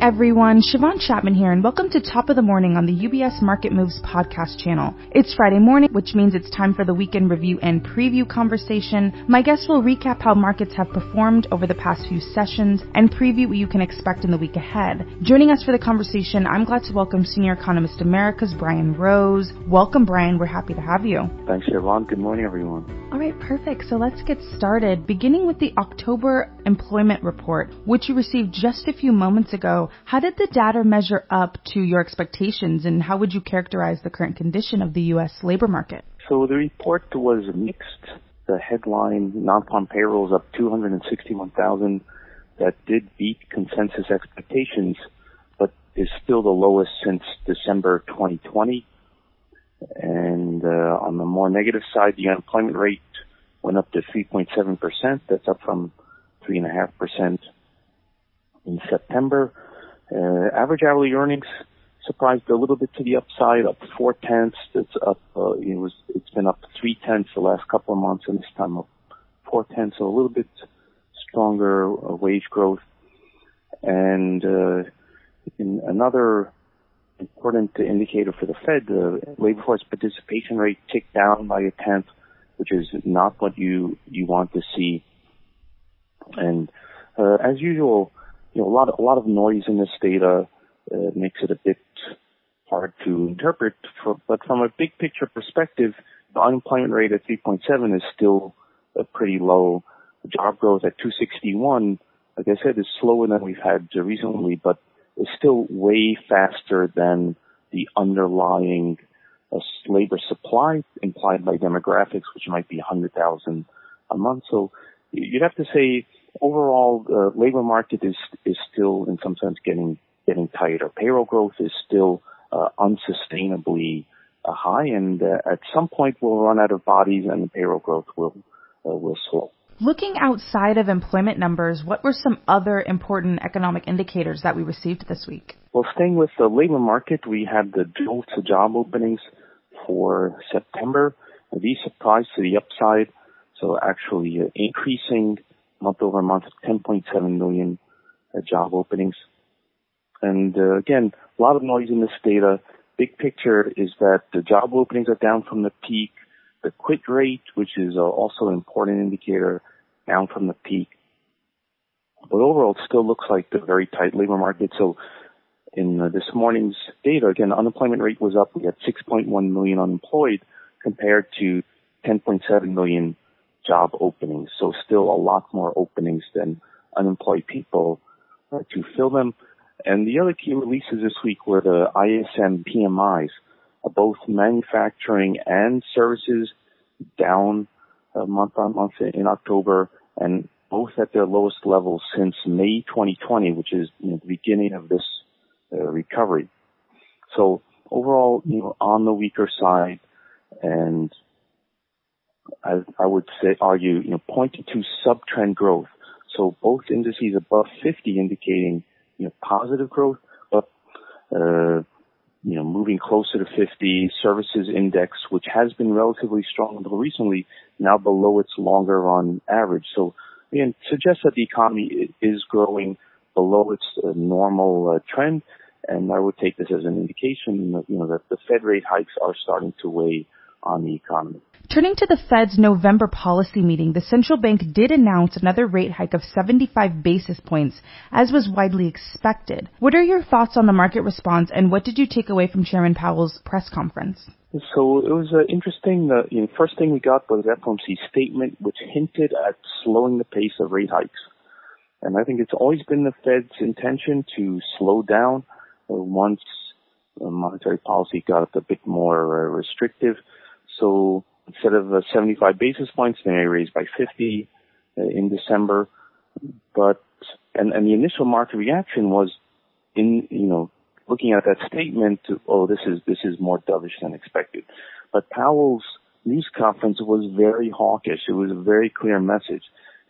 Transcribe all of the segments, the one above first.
everyone, Siobhan Chapman here, and welcome to Top of the Morning on the UBS Market Moves podcast channel. It's Friday morning, which means it's time for the weekend review and preview conversation. My guests will recap how markets have performed over the past few sessions and preview what you can expect in the week ahead. Joining us for the conversation, I'm glad to welcome Senior Economist Americas Brian Rose. Welcome, Brian. We're happy to have you. Thanks, Siobhan. Good morning, everyone. All right, perfect. So let's get started. Beginning with the October employment report, which you received just a few moments ago. How did the data measure up to your expectations, and how would you characterize the current condition of the U.S. labor market? So the report was mixed. The headline non-farm payrolls up 261,000 that did beat consensus expectations, but is still the lowest since December 2020. And uh, on the more negative side, the unemployment rate went up to 3.7%. That's up from 3.5% in September. Uh, average hourly earnings surprised a little bit to the upside, up tenths. It's up. Uh, it was. It's been up three tenths the last couple of months, and this time up four tenths. So a little bit stronger uh, wage growth. And uh, in another important indicator for the Fed, the labor force participation rate ticked down by a tenth, which is not what you you want to see. And uh, as usual, you know, a lot, a lot of noise in this data uh, makes it a bit hard to interpret. For, but from a big picture perspective, the unemployment rate at 3.7 is still uh, pretty low. Job growth at 261, like I said, is slower than we've had recently, but is still way faster than the underlying uh, labor supply implied by demographics, which might be 100,000 a month. So you'd have to say overall, the labor market is is still, in some sense, getting getting tighter. Payroll growth is still uh, unsustainably uh, high, and uh, at some point we'll run out of bodies, and the payroll growth will uh, will slow. Looking outside of employment numbers, what were some other important economic indicators that we received this week? Well, staying with the labor market, we had the to job openings for September. These surprised to the upside, so actually uh, increasing month over month, 10.7 million uh, job openings. And uh, again, a lot of noise in this data. Big picture is that the job openings are down from the peak. The quit rate, which is uh, also an important indicator, down from the peak. But overall, it still looks like the very tight labor market. So in uh, this morning's data, again, unemployment rate was up. We had 6.1 million unemployed compared to 10.7 million job openings. So still a lot more openings than unemployed people uh, to fill them. And the other key releases this week were the ISM PMIs, uh, both manufacturing and services down uh, month on month in October and both at their lowest levels since May 2020, which is you know, the beginning of this uh, recovery. So overall, you know, on the weaker side and I, I would say argue, you know, pointing to sub-trend growth. So both indices above 50 indicating, you know, positive growth, but, uh, you know, moving closer to 50, services index, which has been relatively strong until recently, now below its longer run average. So, again, suggests that the economy is growing below its uh, normal uh, trend, and I would take this as an indication, you know, that the Fed rate hikes are starting to weigh on the economy. Turning to the Fed's November policy meeting, the central bank did announce another rate hike of 75 basis points, as was widely expected. What are your thoughts on the market response, and what did you take away from Chairman Powell's press conference? So it was uh, interesting. The you know, first thing we got was FOMC's statement, which hinted at slowing the pace of rate hikes. And I think it's always been the Fed's intention to slow down uh, once monetary policy got a bit more uh, restrictive. So instead of uh, 75 basis points, they may raise by 50 uh, in December. But and, and the initial market reaction was in you know looking at that statement, oh this is this is more dovish than expected. But Powell's news conference was very hawkish. It was a very clear message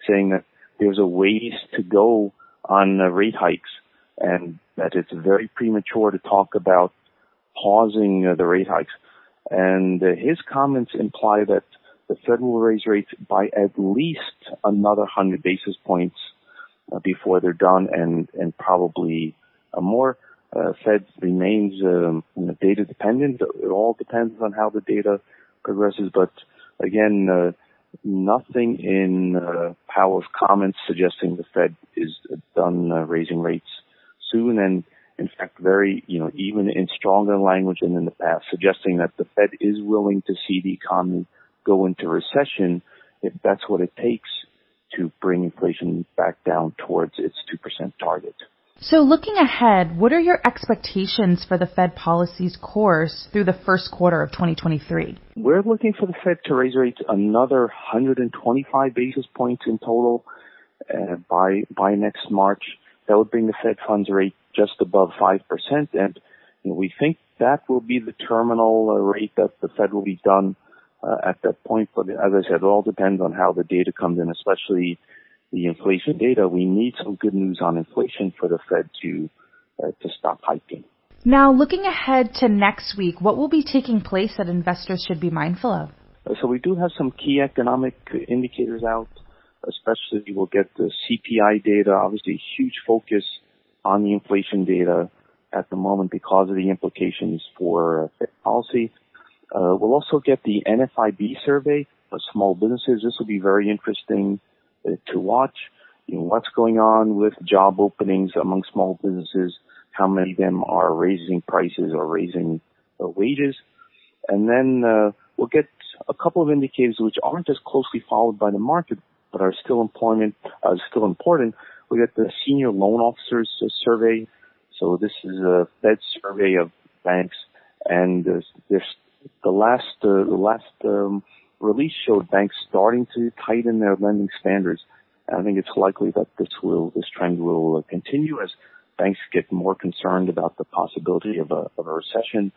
saying that there's a ways to go on uh, rate hikes and that it's very premature to talk about pausing uh, the rate hikes. And uh, his comments imply that the Fed will raise rates by at least another 100 basis points uh, before they're done and, and probably uh, more. Uh, Fed remains um, you know, data dependent. It all depends on how the data progresses, but again, uh, nothing in uh, Powell's comments suggesting the Fed is done raising rates soon, and in fact, very you know even in stronger language than in the past, suggesting that the Fed is willing to see the economy go into recession if that's what it takes to bring inflation back down towards its two percent target. So, looking ahead, what are your expectations for the Fed policy's course through the first quarter of 2023? We're looking for the Fed to raise rates another 125 basis points in total uh, by by next March. That would bring the Fed funds rate just above five percent, and you know, we think that will be the terminal uh, rate that the Fed will be done uh, at that point. But as I said, it all depends on how the data comes in, especially the inflation data, we need some good news on inflation for the Fed to uh, to stop hiking. Now, looking ahead to next week, what will be taking place that investors should be mindful of? So we do have some key economic indicators out, especially we'll get the CPI data, obviously huge focus on the inflation data at the moment because of the implications for Fed policy. Uh, we'll also get the NFIB survey of small businesses. This will be very interesting to watch. You know, what's going on with job openings among small businesses? How many of them are raising prices or raising uh, wages? And then uh, we'll get a couple of indicators which aren't as closely followed by the market, but are still employment uh, still important. We get the senior loan officers uh, survey. So this is a Fed survey of banks, and uh, there's the last uh, the last um, release showed banks starting to tighten their lending standards. And I think it's likely that this will, this trend will continue as banks get more concerned about the possibility of a, of a recession.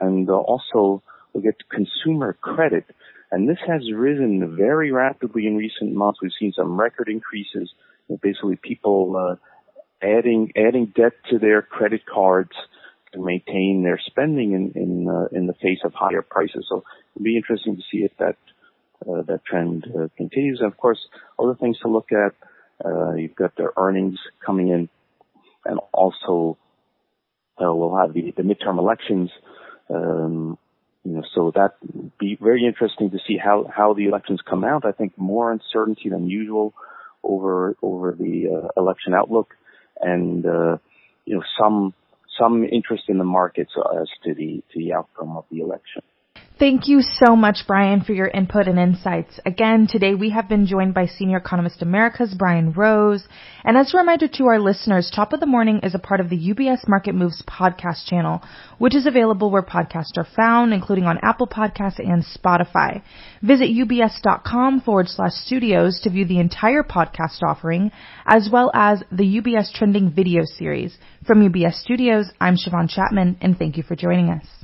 And uh, also we get consumer credit. And this has risen very rapidly in recent months. We've seen some record increases. Basically people, uh, adding, adding debt to their credit cards to maintain their spending in, in, uh, in the face of higher prices. So it'll be interesting to see if that uh, that trend uh, continues. And of course, other things to look at. Uh, you've got their earnings coming in, and also uh, we'll have the, the midterm elections. Um, you know, so that be very interesting to see how how the elections come out. I think more uncertainty than usual over over the uh, election outlook, and uh, you know some some interest in the markets as to the to the outcome of the election. Thank you so much, Brian, for your input and insights. Again, today we have been joined by Senior Economist Americas Brian Rose. And as a reminder to our listeners, Top of the Morning is a part of the UBS Market Moves podcast channel, which is available where podcasts are found, including on Apple Podcasts and Spotify. Visit ubs.com forward slash studios to view the entire podcast offering, as well as the UBS Trending video series. From UBS Studios, I'm Siobhan Chapman, and thank you for joining us.